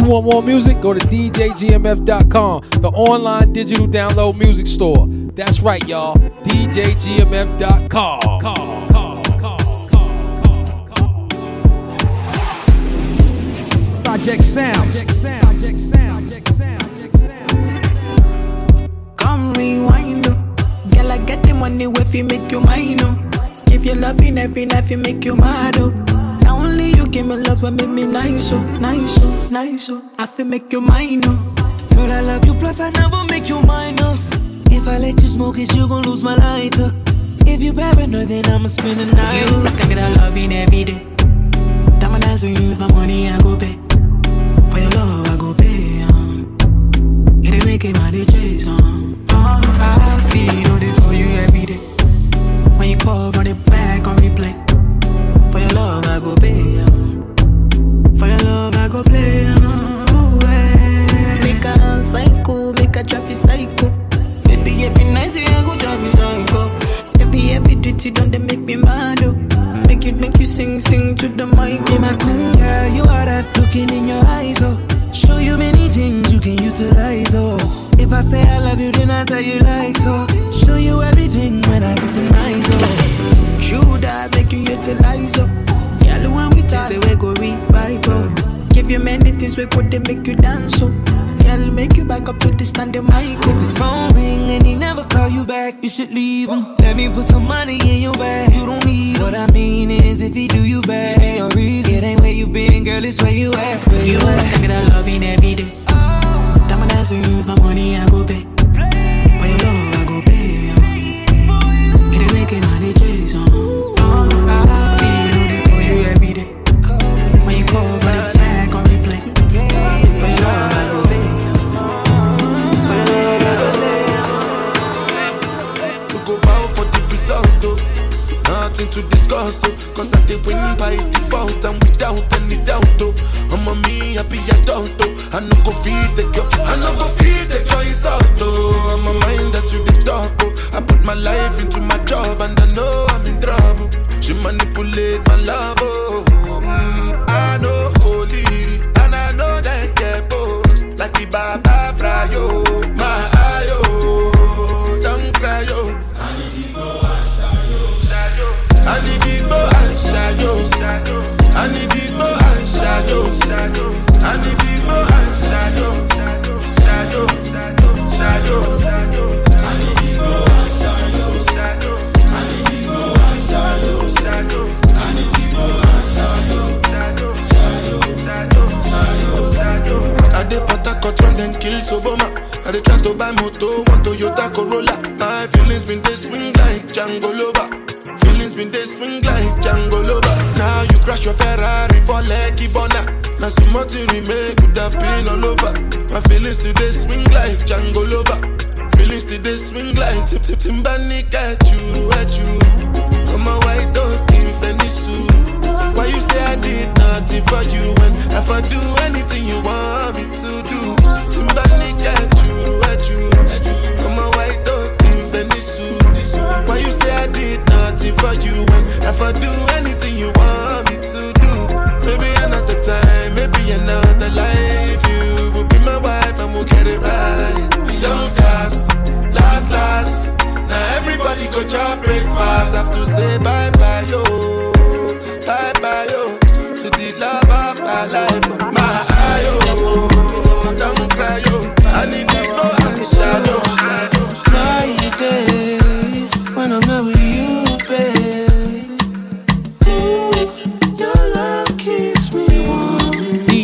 You want more music? Go to DJGMF.com, the online digital download music store. That's right, y'all. DJGMF.com. Call, call, call, call, call, call. Project Sound. Come rewind, oh. Girl, I get the money if you make you mine, oh. If you loving every night, you make you mad, oh. Give me love and make me nice, oh, nice, oh, nice, oh. I feel make you mine, oh. Girl, I love you, plus I never make you minus. Oh. If I let you smoke it, you gon' lose my lighter. Oh. If you paranoid, then I'ma spend the night. You think that I love you every day. Diamond dance on you, for money I go pay.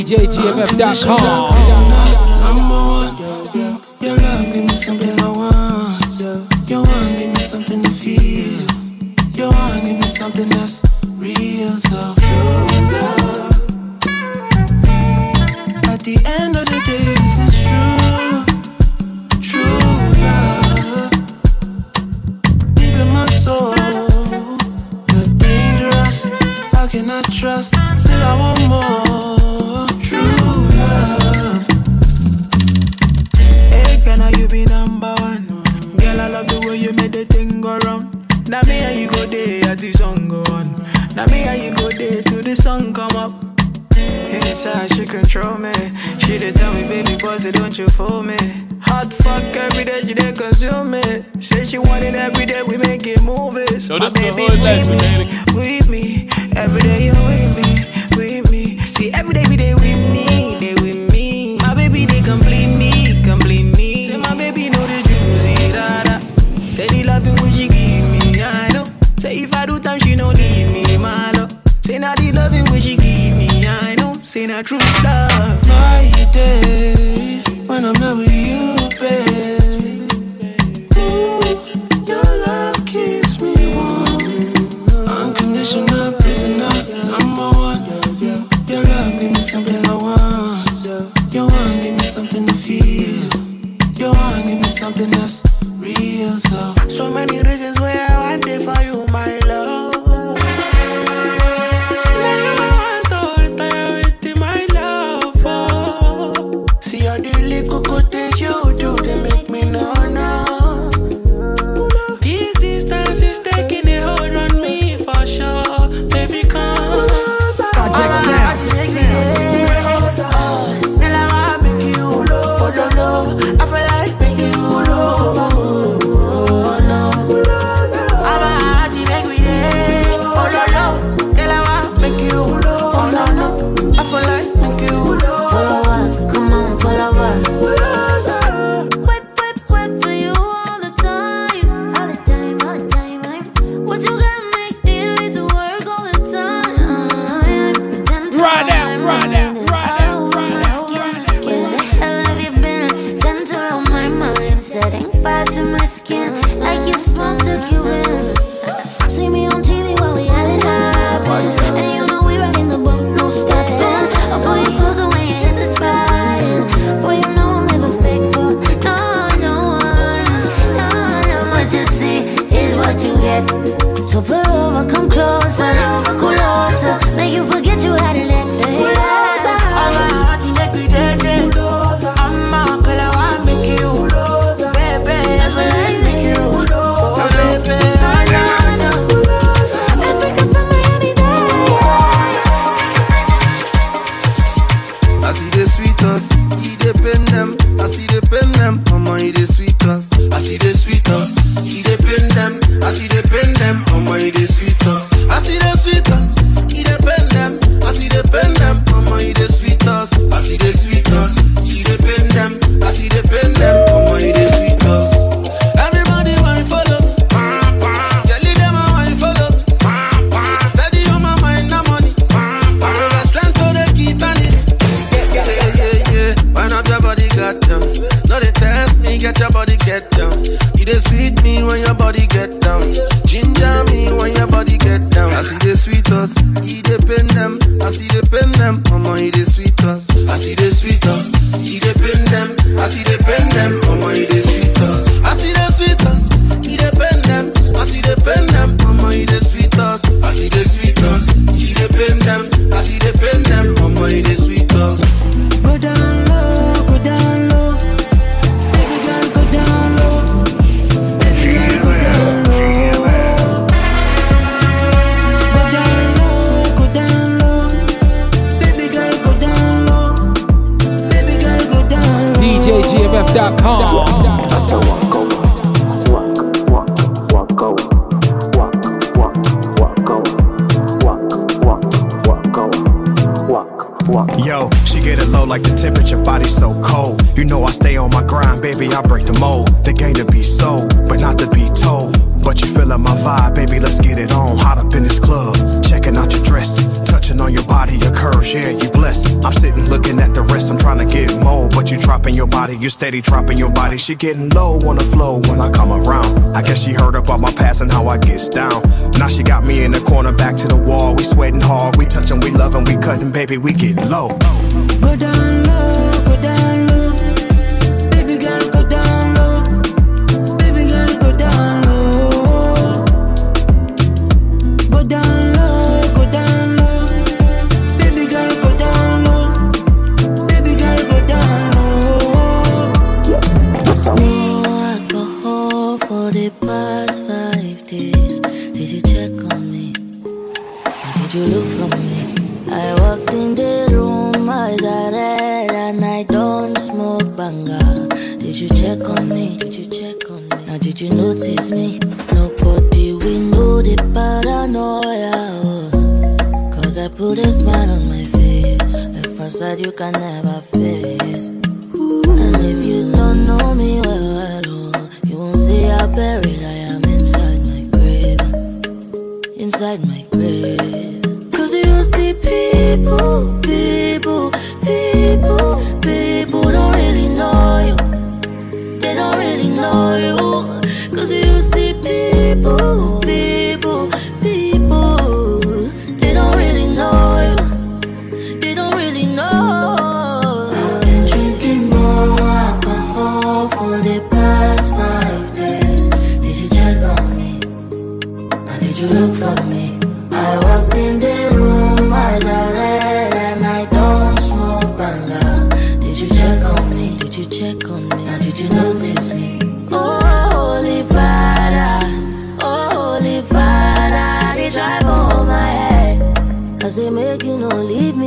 DJGMF.com. steady dropping your body. She getting low on the flow when I come around. I guess she heard about my past and how I gets down. Now she got me in the corner, back to the wall. We sweating hard, we touching, we loving, we cutting, baby, we get low. Go down low, go down low. Notice me? Nobody we know the paranoia. oh. Cause I put a smile on my face. A facade you can never face. Make you no leave me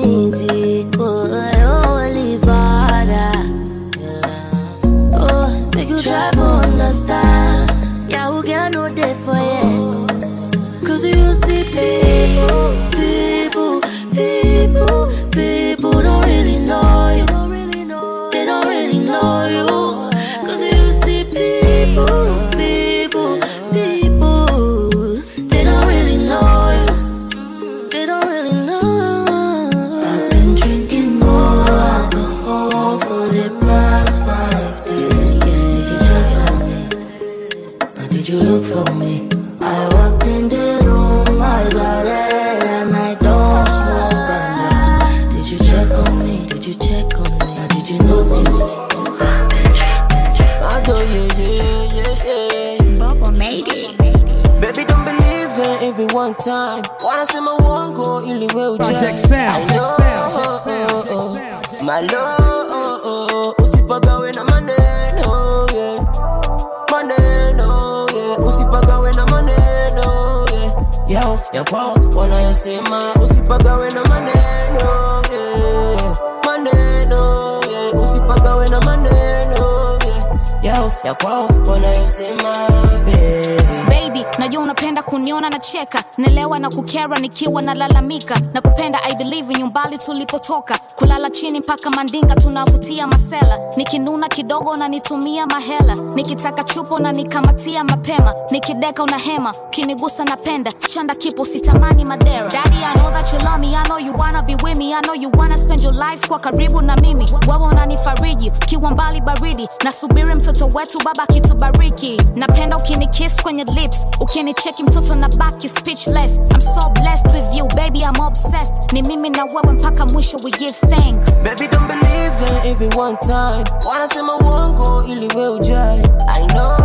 wanayosema, usipagawe na maneno, yeah. Maneno, yeah. Usipagawe na maneno, yeah. Yao, ya kwao, wanayosema, baby. baby najua unapenda kuniona nacheka. Nelewa na kukera nikiwa nalalamika. Na kupenda i believe nyumbali tulipotoka. Kulala chini mpaka mandinga tunavutia masela. Nikinuna kidogo unanitumia mahela. Nikitaka chupo na nikamatia mapema. Nikideka unahema ukinigusa napenda. Chanda kipo sitamani madera. Daddy, I know that you love me, I know you wanna be with me. I know you wanna spend your life kwa karibu na mimi. Wewe unanifariji ukiwa mbali baridi. Nasubiri mtoto wetu baba kitubariki napenda ukinikiss kwenye lips ukinicheki mtoto na baki speechless I'm so blessed with you baby I'm obsessed ni mimi na wewe mpaka mwisho we give thanks Baby, don't believe that every one time. Wanasema uongo ili we ujai. I know,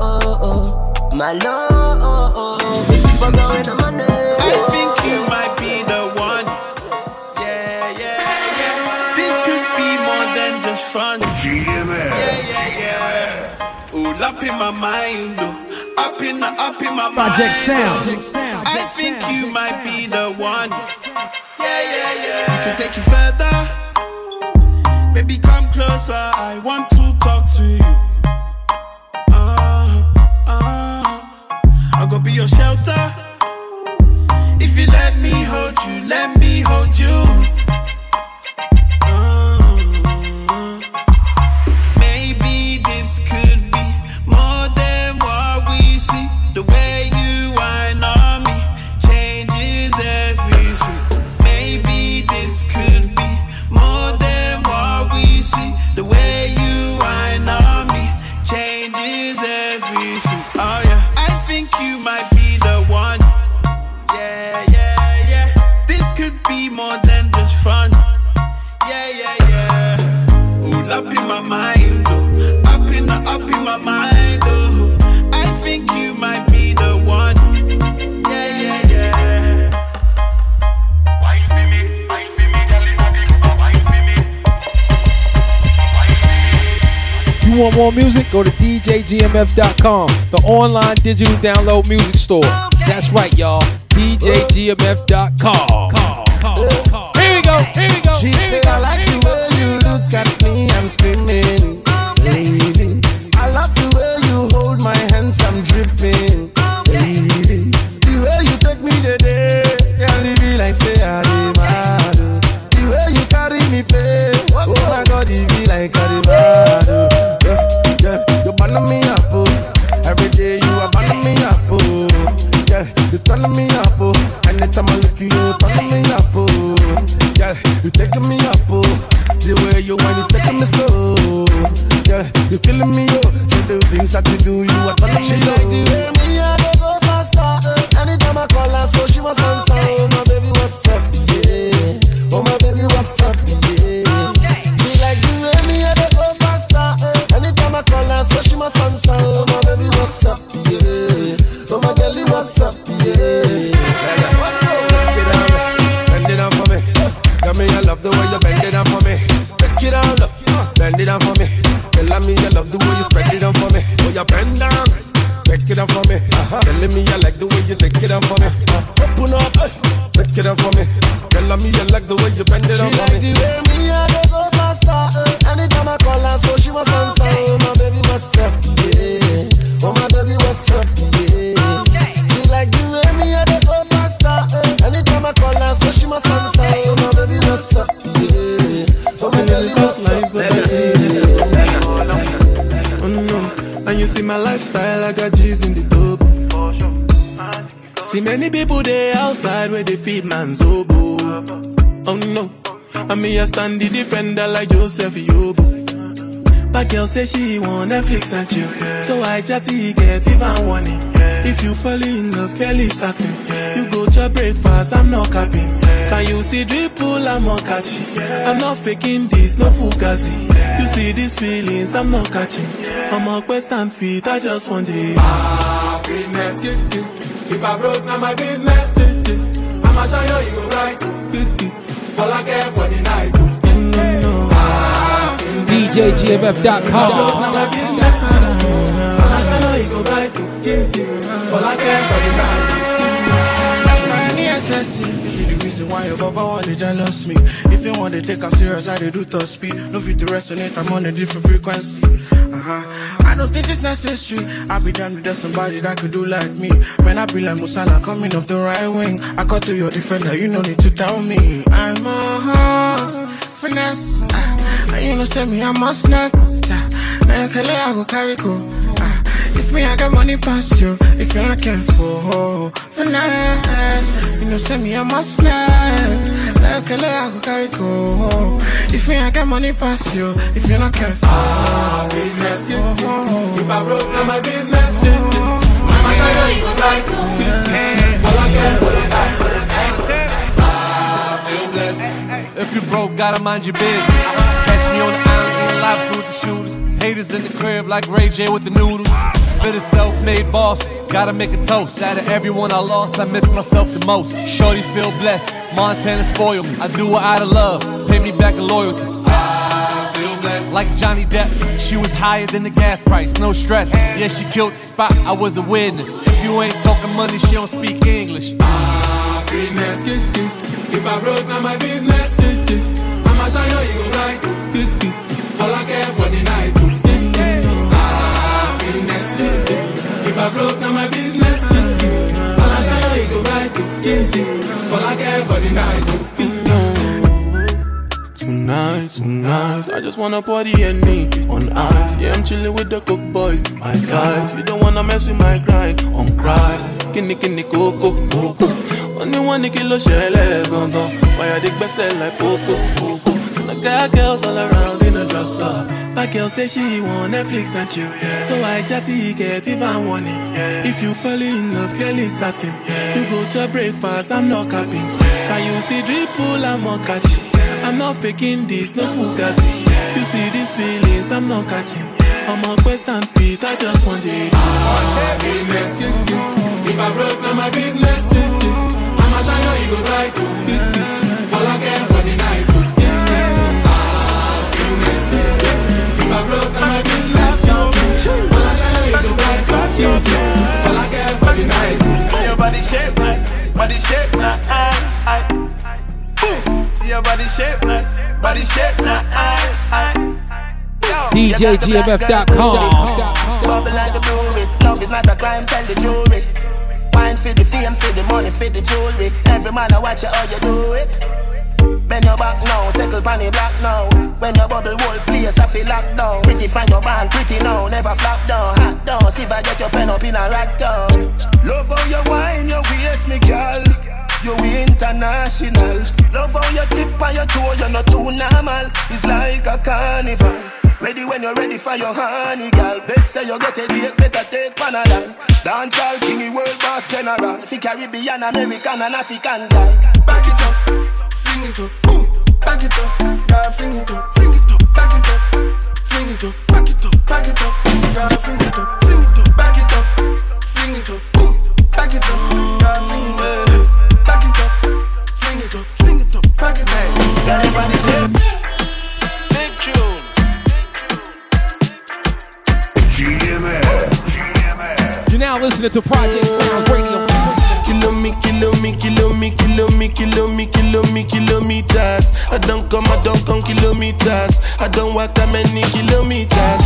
Uh oh. my love. Usipagawe na maneno. I think you might be the one. Yeah, yeah, yeah. This could be more than just fun. GMS. Yeah, yeah, yeah. All up in my mind, oh. Up in the, up in my Project mind. Sound. I think you might be the one. Yeah, yeah, yeah. We can take you further. Baby, come closer. I want to talk to you. Uh, uh, I'll go be your shelter. If you let me hold you, let me hold you. Want more music? Go to DJGMF.com, the online digital download music store. That's right, y'all. DJGMF.com. Here we go, here we go. She here we said, go, I like the way you look at me, I'm screaming. Mean I stand the defender like Joseph Yobo. But girl say she want Netflix and chill, so I chatty get even warning. If you fall in love, Kelly satin. You go to breakfast, I'm not capping. Can you see dripple, I'm not catching. I'm not faking this, no fugazi. You see these feelings, I'm not catching. I'm a quest and feet, I just want it. Happiness. If I broke, now my business. I'ma show you, you go right. All I care for the night. Reason why your baba jealous me. If you want to take serious, I do speed. No fit to resonate, I'm on a different frequency. Uh-huh. I don't think it's necessary. I be somebody that could do like me. I be like Musala coming off the right wing. I cut to your defender, you no need to tell me. I'm a horse, finesse. Ah, and you know, say me, I must not. Ah, Now, Kele, I go carry go. Ah, If me, I got money past you. If you're not careful, finesse. You know, say me, I must not. Now, Kele, I go carry go. If me, I got money past you. If you're not careful. Happiness. If I broke, now my business. I'ma show you, you go right. All I care for the night. Broke, gotta mind your business. Catch me on the island eating lobster with the shooters. Haters in the crib like Ray J with the noodles. For the self-made boss, gotta make a toast. Out of everyone I lost, I miss myself the most. Shorty feel blessed, Montana spoiled me. I do it out of love, pay me back in loyalty. I feel blessed. Like Johnny Depp, she was higher than the gas price, no stress. Yeah, she killed the spot, I was a witness. If you ain't talking money, she don't speak English. Happiness. If I broke, now my business. The night. Happiness. If I broke, now my business. I'ma show you, you right. All I for the night. Tonight, tonight, I just wanna party and me on ice. Yeah, I'm chilling with the cook boys, my guys. You don't wanna mess with my grind on Christ. Kini kini koko koko. Only one kilo shele gongon. Why are they best like poco poco? I got girls all around in a drop top. But girl say she want Netflix and chill. So I chatty get even warning. If you fall in love, Kelly satin. You go to breakfast, I'm not capping. Can you see dripple, I'm not catching. I'm not faking this, no fugazi. You see these feelings, I'm not catching. I'm a quest and feet, I just want it. If I broke, now my business. I'ma show you, you go right. shape now, I, See your body shape now, body shape now, DJGMF.com. Bubble like the brewery. Love is not a crime, tell the jury. Mind for the fame, for the money, for the jewelry. Every man, I watch you how you do it. Bend your back now, settle pan the black now. When your bubble whole place, I feel locked down. Pretty find your band, pretty now, never flop down, hot down. See if I get your friend up in a rack down. Love how you wine, your waist, me girl. You international. Love how you tip on your toe, you're not too normal. It's like a carnival. Ready when you're ready for your honey, girl. Bet say you get a date, better take Panadol. Dance all king, world boss general. See Caribbean, American, and African girl. Back it up, fling it up, boom. Back it up, girl, fling it up, fling it up, back it up, fling it up, back it up, back it up, girl, fling it up, fling it up, back it up, fling it up, boom. Back it up, girl, fling it up, back it up, fling it up, fling it up, back it up. Everybody say. Big tune. You're now listening to Project Sounds Radio. Me, kilo me, kilo me, kilo me, kilo me, kilo me, kilometers. I don't come, I don't come kilometers. I don't walk that many kilometers.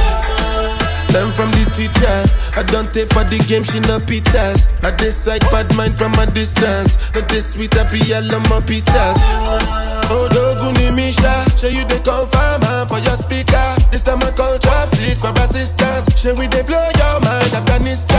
Learn from the teacher. I don't take for the game, she no pitas. I decide bad mind from a distance. Not this sweet, I be all on my pitas. Oh, Doguni Misha, show you the confirm ah, for your speaker. This time I call chopsticks for assistance. Show we they blow your mind, Afghanistan.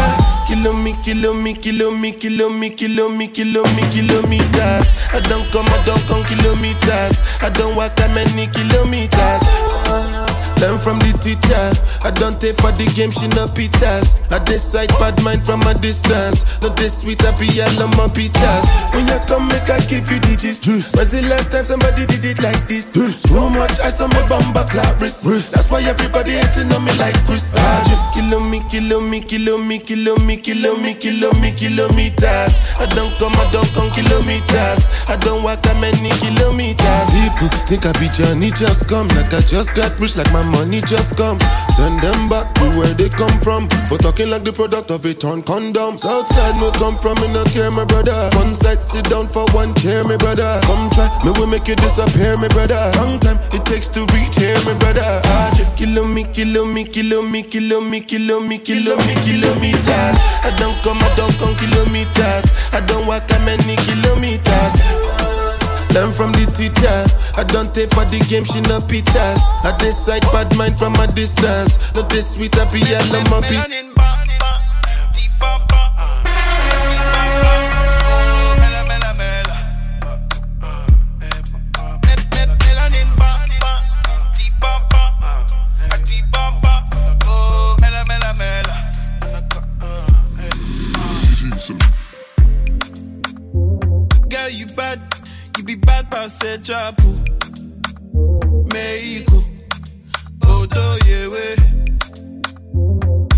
Kilo me, kilo me, kilo me, kilo me, kilo me, kilo me, kilometers. I don't come, I don't come kilometers. I don't walk that many kilometers. Learn from the teacher. I don't take for the game, she no pitas. I decide bad mind from a distance. Not this sweet, I be all on my pitas. When you come, make I give you digits. When's the last time somebody did it like this? Too much ice on my bumper clap wrist. That's why everybody hating on me like Chris. Ah, Kilo me, kilo me, kilo me, kilo me, kilo me, kilo me, kilometers. I don't come, I don't come kilometers. I don't walk that many kilometers. People think I be Johnny just come. Like I just got rich, like my money just come. Send them back to where they come from. For talking like the product of a torn condom. Southside no come from, me no care, my brother. One side, sit down for one chair, my brother. Come try, me will make you disappear, my brother. Long time it takes to reach here, my brother. Ah, kilo me, kilo me, kilo me, kilo me, kilo me, kilo me, kilometers. I don't come, I don't come kilometers. I don't walk that many kilometers. Learn from the teacher. I don't take for the game, she no pitas. I decide bad mind from a distance. Not this sweet, I be all on be bad past chapu. Mexico, Odo.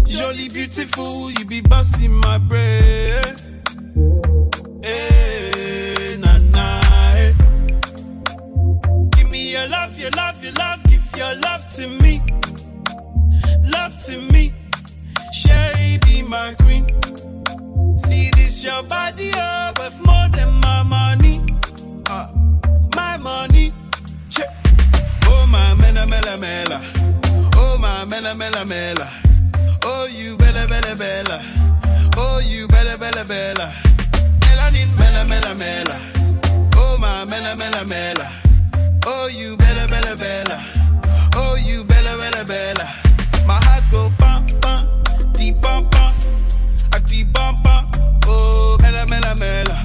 Jolly beautiful, you be busting my brain. Hey, na na. eh. Give me your love, your love, your love, give your love to me. Love to me. Sherry be my queen. See this your body up worth more mela mela. Oh my mela mela mela. Oh you bella bella bella. Oh you bella bella bella. Melanin mela mela mela. Oh my mela mela mela. Oh you bella bella bella. Oh you bella bella bella. My heart go bum bum, deep bum bum, a deep bum bum. Oh mela mela mela,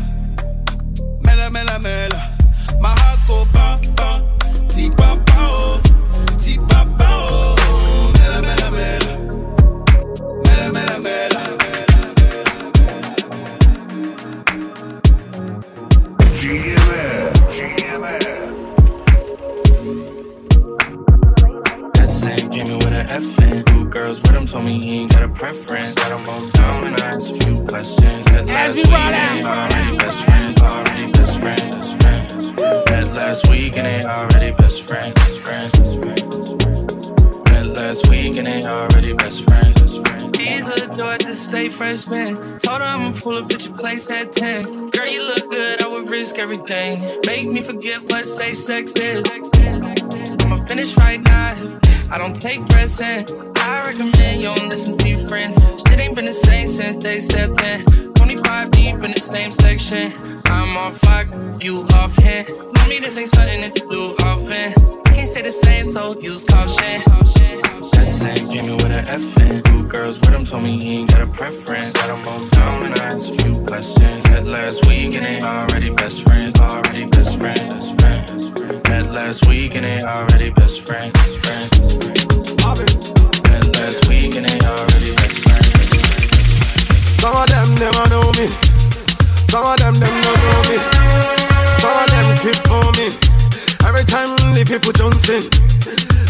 mela mela mela. My heart go bum bum, girls with him told me he ain't got a preference. Got him all down and I a few questions. Met last week they already best friends, already best friends. Met last week they already best friends. Met last week they already best friends. These little joys just stay fresh. Told her I'ma pull up at your place at 10. Girl, you look good, I would risk everything. Make me forget what safe sex is. I'ma finish right now I don't take present. I recommend you don't listen to your friend. It ain't been the same since they stepped in. 25 deep in the same section. I'm on fuck you off hand. Mommy, this ain't something that you do often. I can't say the same, so use caution. That same Jimmy with an F in. Two girls with him told me he ain't got a preference. Got him on down and I asked a few questions. That last week and they already best friends, already best friends. Met last week and they already best friends. friends, friends. Met last week and they already best friends. Some of them never know me. Some of them them don't know me. Some of them keep for me. Every time the people sing.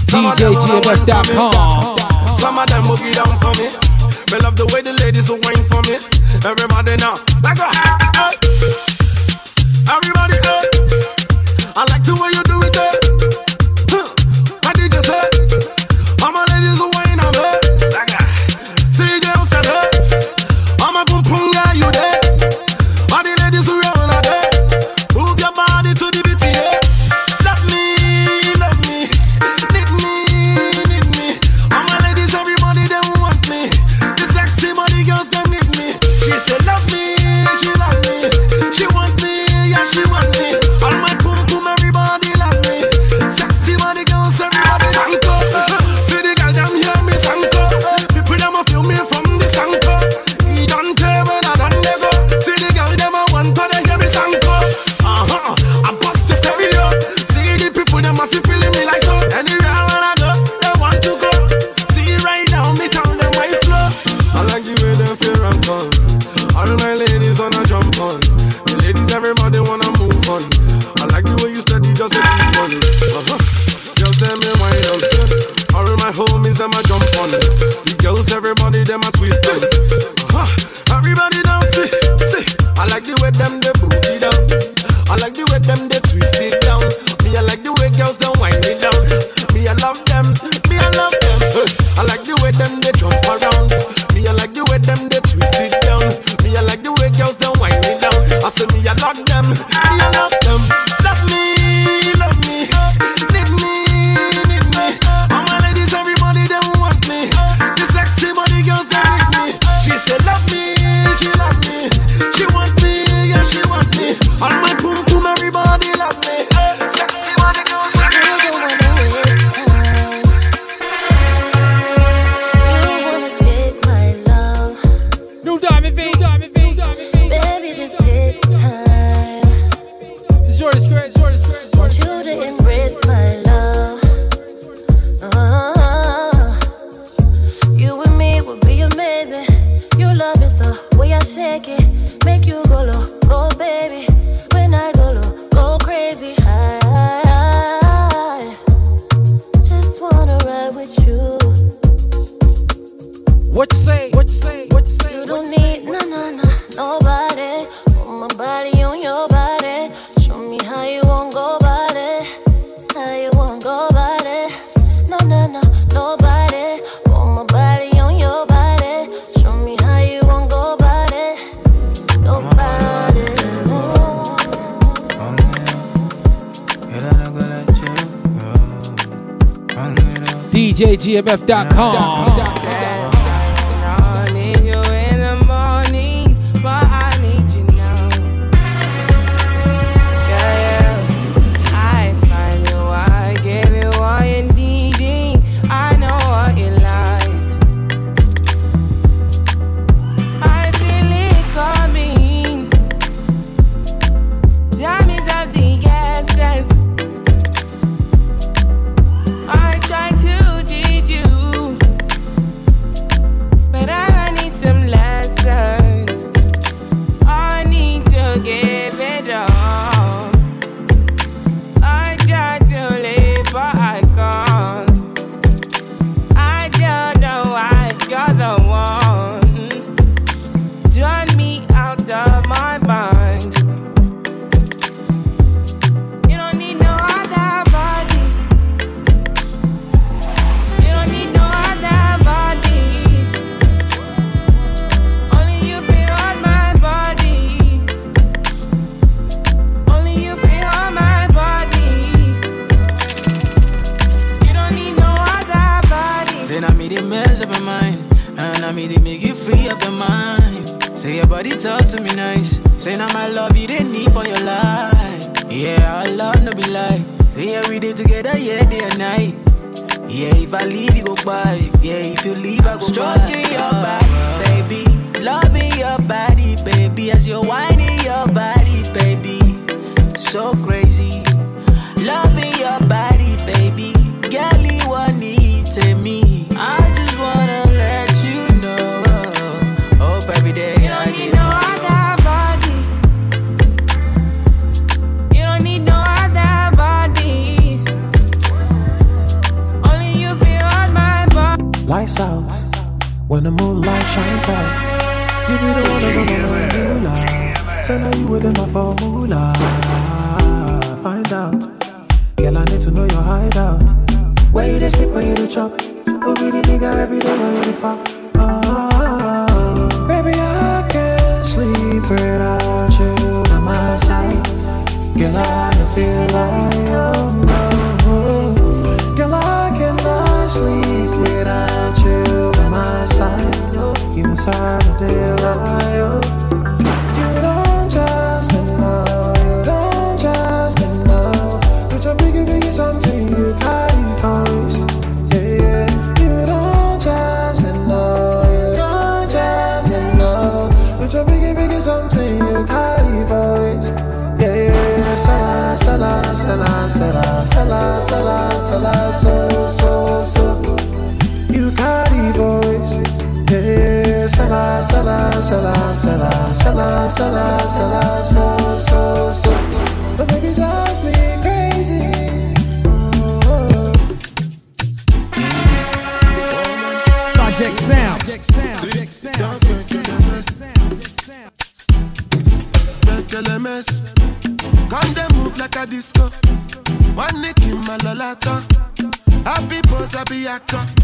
DJGMF.com. Some of them boogie down for me. We love the way the ladies are whine for me. Everybody now, back up. Everybody up. I like the way you do it. DJGMF.com. love you didn't need for your life. Yeah, our love no be like. Say yeah, we did together, yeah, day and night. Yeah, if I leave, you go by. Yeah, if you leave, I go Stroking your body, baby. Loving your body, baby. As you're whining your body, baby. So crazy. Lights out when the moonlight shines out. You be the one that's on the moolah. Say now you within my formula. Find out, girl. I need to know your hideout. Where you dey sleep, where you dey chop? Who be the nigga every day when you dey fuck? Ah, baby, I can't sleep without you by my side. Girl, I feel like oh You don't just me you don't just me know. Put your biggie, biggie something you for waist. Yeah, yeah. You don't just me you don't just me know. Put your biggie, biggie something you carry for waist. Yeah, yeah. Sala, sala, sala, sala, sala, sala, sala, so, sala, sala, sala, sala, sala, sala, sala, so, so, so. But baby, drives me crazy. Oh. Project Sound. LMS. Come they move like a disco. One nick in my lolata. Happy pose, happy actor.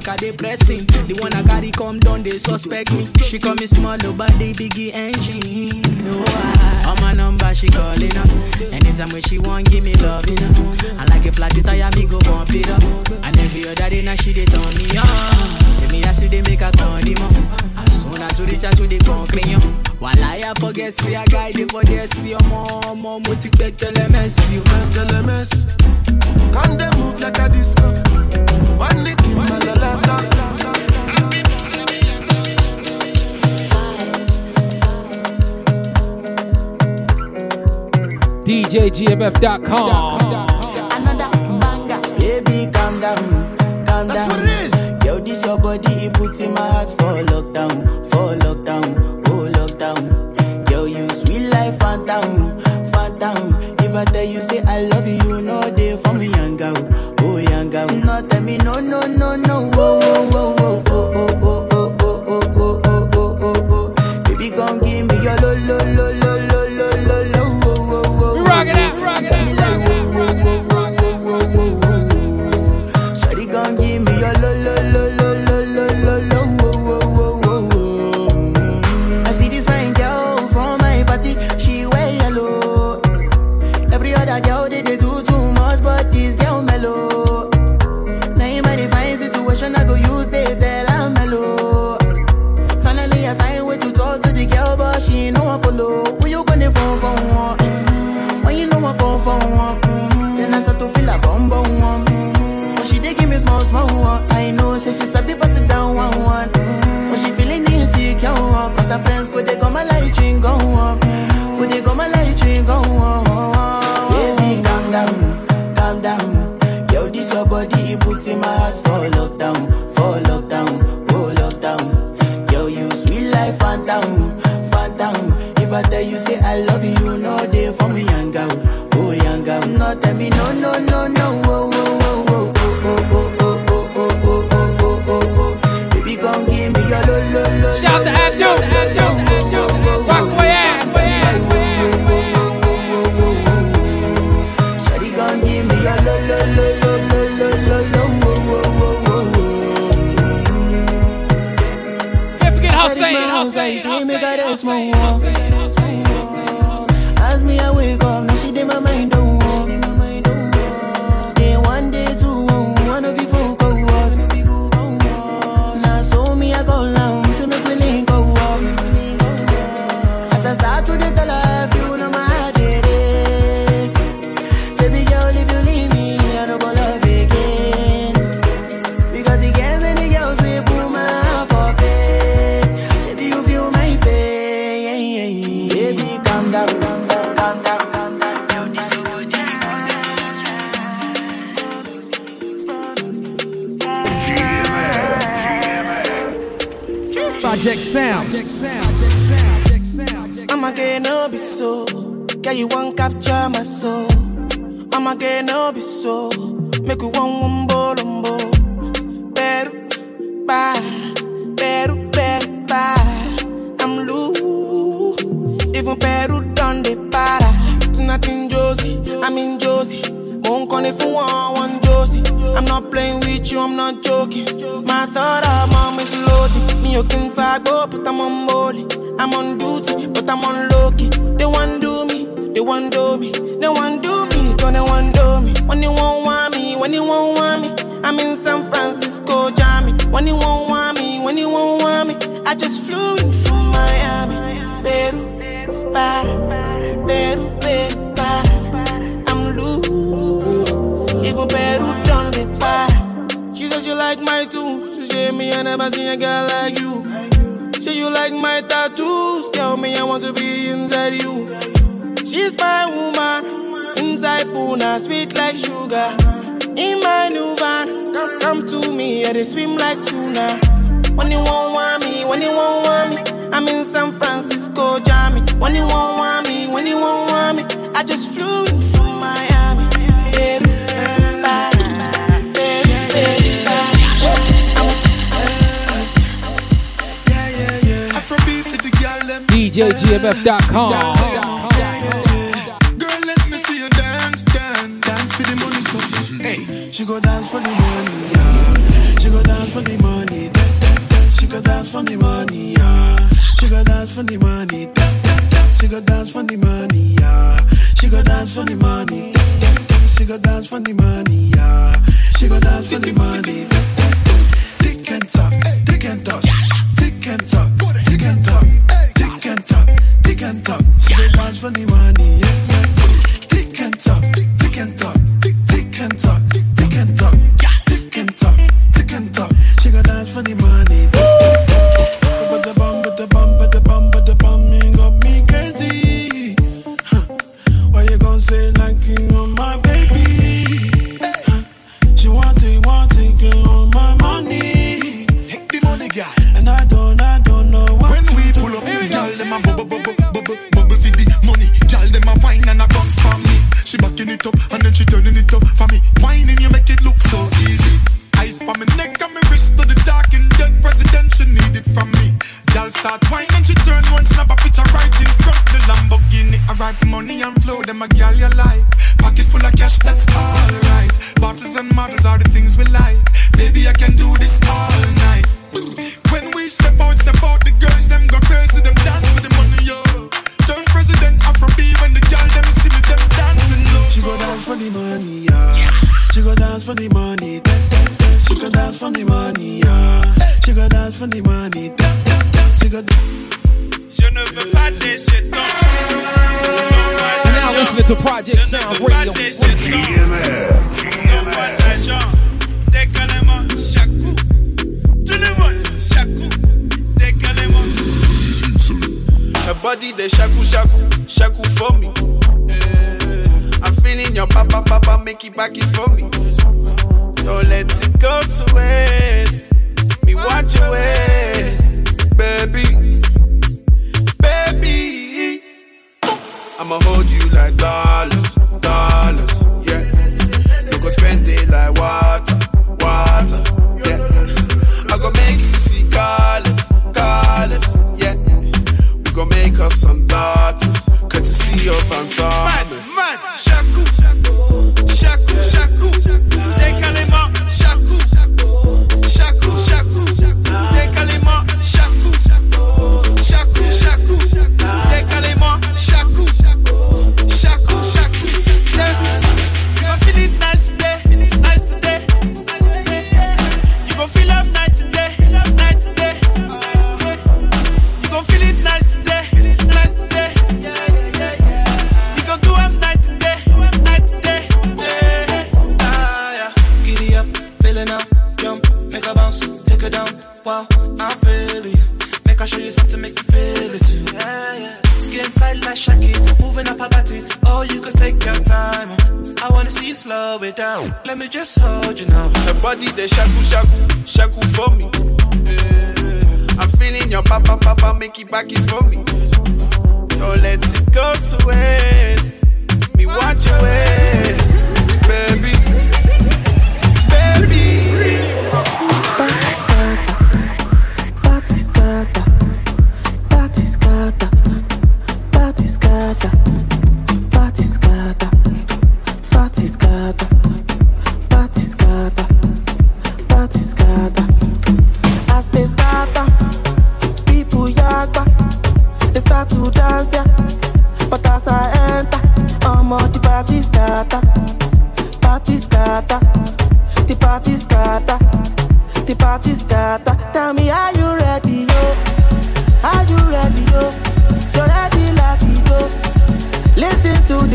Back, I dey pressing. The one I carry come down, they suspect me. She call me small, oh, but they biggie engine. Oh, I, on my number she calling up. Anytime when she want, give me love, you. I like a flat tire, me go bump it up. And every other day now she dey turn me on. Say me I see they make a condiment. As soon as we reach out to the conclusion While I forget, see a guy dey for there See your mom, mom, mo ti pẹ́ tẹ́lẹ̀ mẹ́sì o. gmf.com. Your body, it puts in my heart for lockdown, for lockdown, oh lockdown. Girl, you sweet life, phantom, phantom. If I tell you, say I love you, no day for me, young girl, oh young girl. Not tell me, no, no, Money for one, one Josie. I'm not playing with you, I'm not joking. My thought of mom is loaded. Me, you can fight, but I'm on molly. I'm on duty, but I'm on Loki. They want do me, they want do me. They want do me, don't they want do me. When you won't want me, when you won't want me. I'm in San Francisco, Jammy. When you won't want me, when you won't want me. I just flew in from Miami, Peru, para, Peru, Peru. bad, who done it? She says she like my tattoos. She say me, I never seen a girl like you. She you like my tattoos. Tell me I want to be inside you. She's my woman. Inside Puna, sweet like sugar. In my new van, come, come to me, I they swim like tuna. When you won't want me, when you won't want me, I'm in San Francisco, Jammy. When you won't want me, when you won't want me, I just flew DJGMF.com. She go dance for the money, yeah. She go dance for the money, da, da, da. She go dance for the money, yeah. She go dance for the money, da, da, da. She go dance for the money, yeah. She go dance for the money, da, da, da. She go dance for the money, yeah. She go dance for the money, da, da, da. Tick and tick and tick and.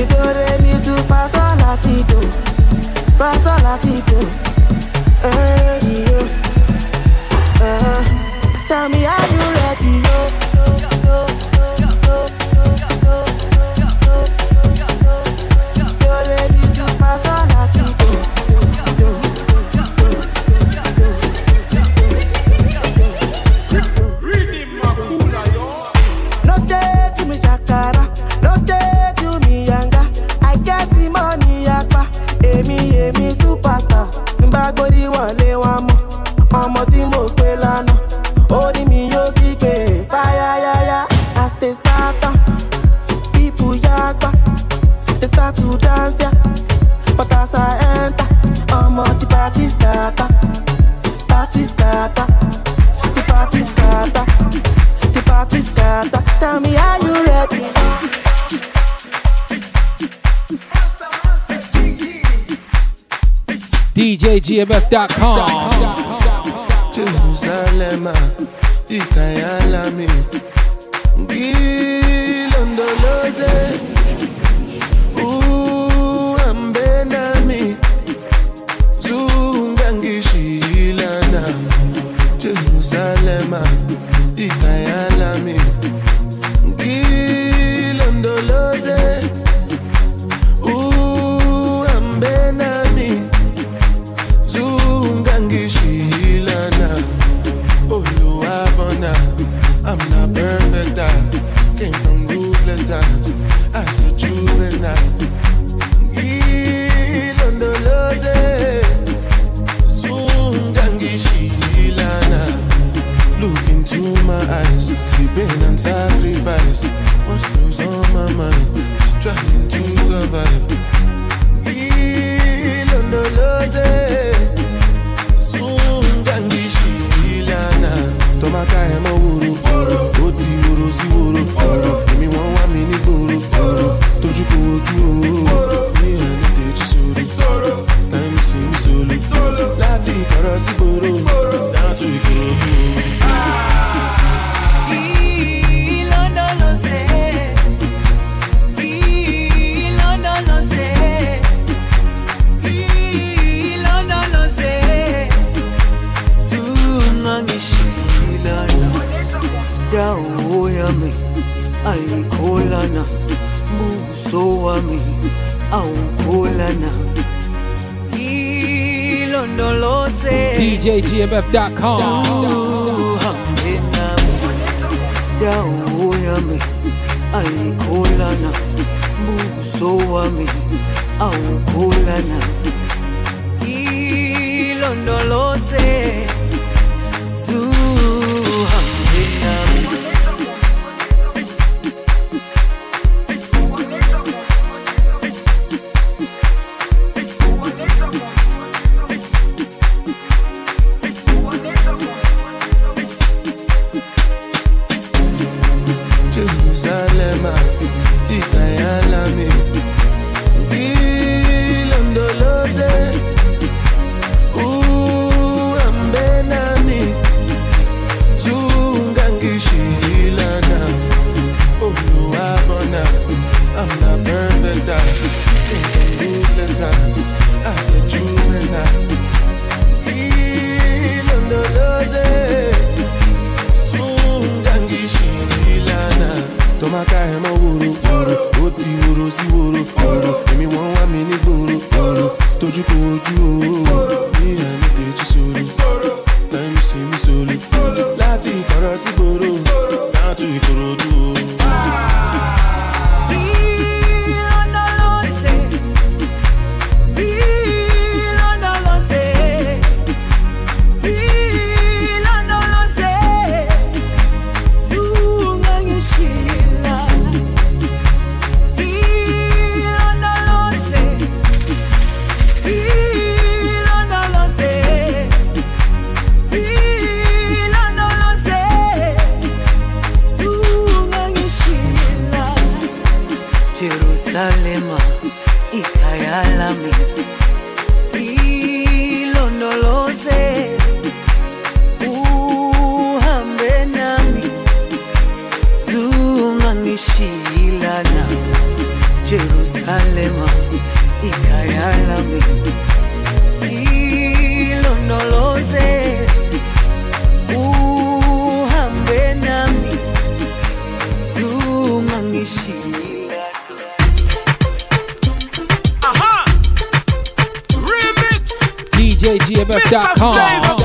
mi do re mi do pasta latido, pasta latido. Hey eh, yo, uh-huh. tell me are you ready yo? yo, yo. tmf.com. Jerusalem, ah, Ikayalami. Give zungangishilana Jerusalema ikayalami ilondoloze uhambe nami zungangishilana DJGMF.com.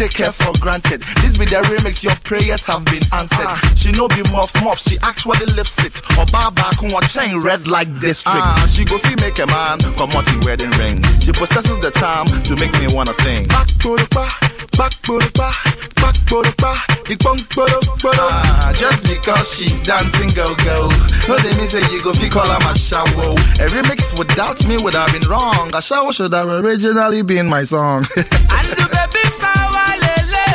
take her for granted. This be the remix, your prayers have been answered. She no be muff muff, she actually lifts it. Or baba kun chain red like district. Ah, she go fee make a man come out the wedding ring. She possesses the charm to make me wanna sing. Back to the bar, back to the bar, back to the bar, the bunk Ah, just because she's dancing go go. No, they mean say you go fee call her my shower. A remix without me would have been wrong. A shower should have originally been my song. and the baby sawalele sawa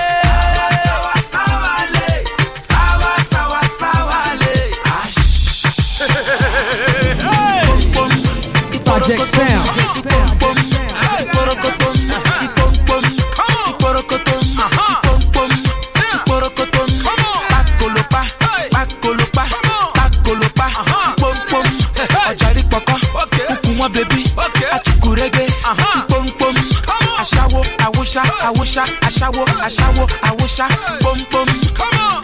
Awusha, awusha, ashawo, ashawo, awusha, bum bum. Eh, eh,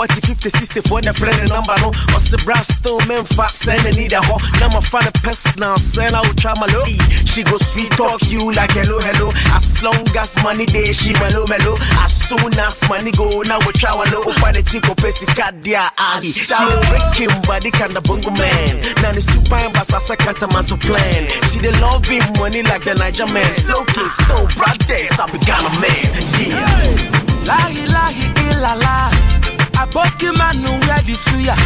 40 50 60 for frɛ ne number no. Ɔse bra still memfa sɛ ne need a hɔ na mafa ne personal sɛ na wotwa malo she go sweet talk you like hello hello. As long as money dey she mellow, mellow. as soon as money go now we try na wotwa walo wofa ne chico pɛ sika deɛ a she dey breaking body kinda bongo man. Now na ne supine basa sɛ kantamanto plan. She the love him money like the Niger man. Flow king stone brothers I be Ghana man. Yeah. Lahi lahi ilala Aboki manu where the suya.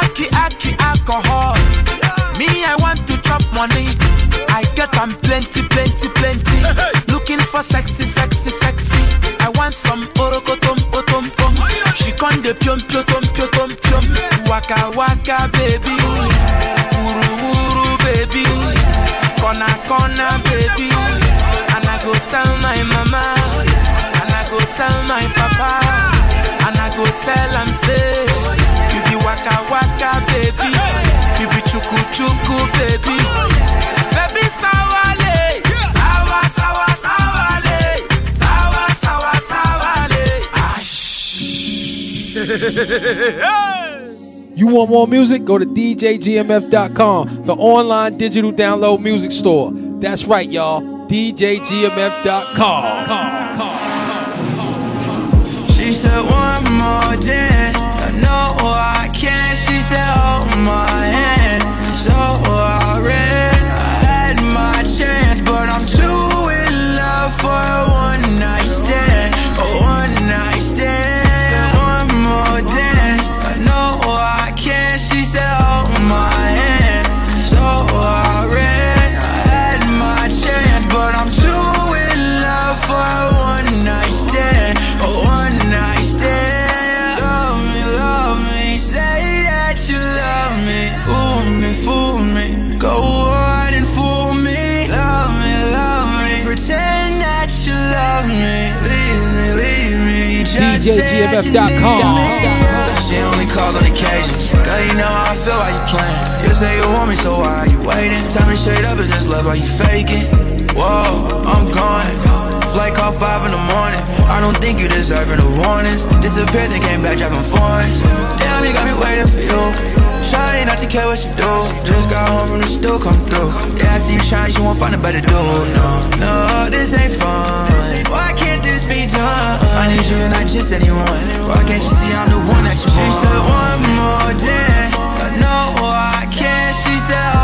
Aki aki alcohol. Me I want to chop money. I get am plenty plenty plenty. Looking for sexy sexy sexy. I want some orokotom potom pom She con de piom piom tom piom tom piom. Waka waka baby. Uru uru baby. Kona kona baby. And I go tell my mama. And I go tell my papa go tell am say You be waka waka baby You be chuku chuku baby Baby sawale Sawa sawa sawale Sawa sawa sawale You want more music? Go to DJGMF.com, the online digital download music store. That's right, y'all. DJGMF.com. She said one I know I can't, She said oh my DJGMF.com. She only calls on occasions. Girl, you know how I feel while you playing. You say you want me, so why are you waiting? Tell me straight up, is this love? Are you faking? Whoa, I'm gone. Flight call five in the morning. I don't think you deserve warnings. Disappeared, then came back driving. Damn, you got me waiting for you. Shawty not to care what you do. Just got home from the come through. Yeah, I see you shine, you won't find a better dude. No, no, this ain't fun. Why I need you and not just anyone. Why can't you see I'm the one that you want? She said one more dance. I know I can't, She said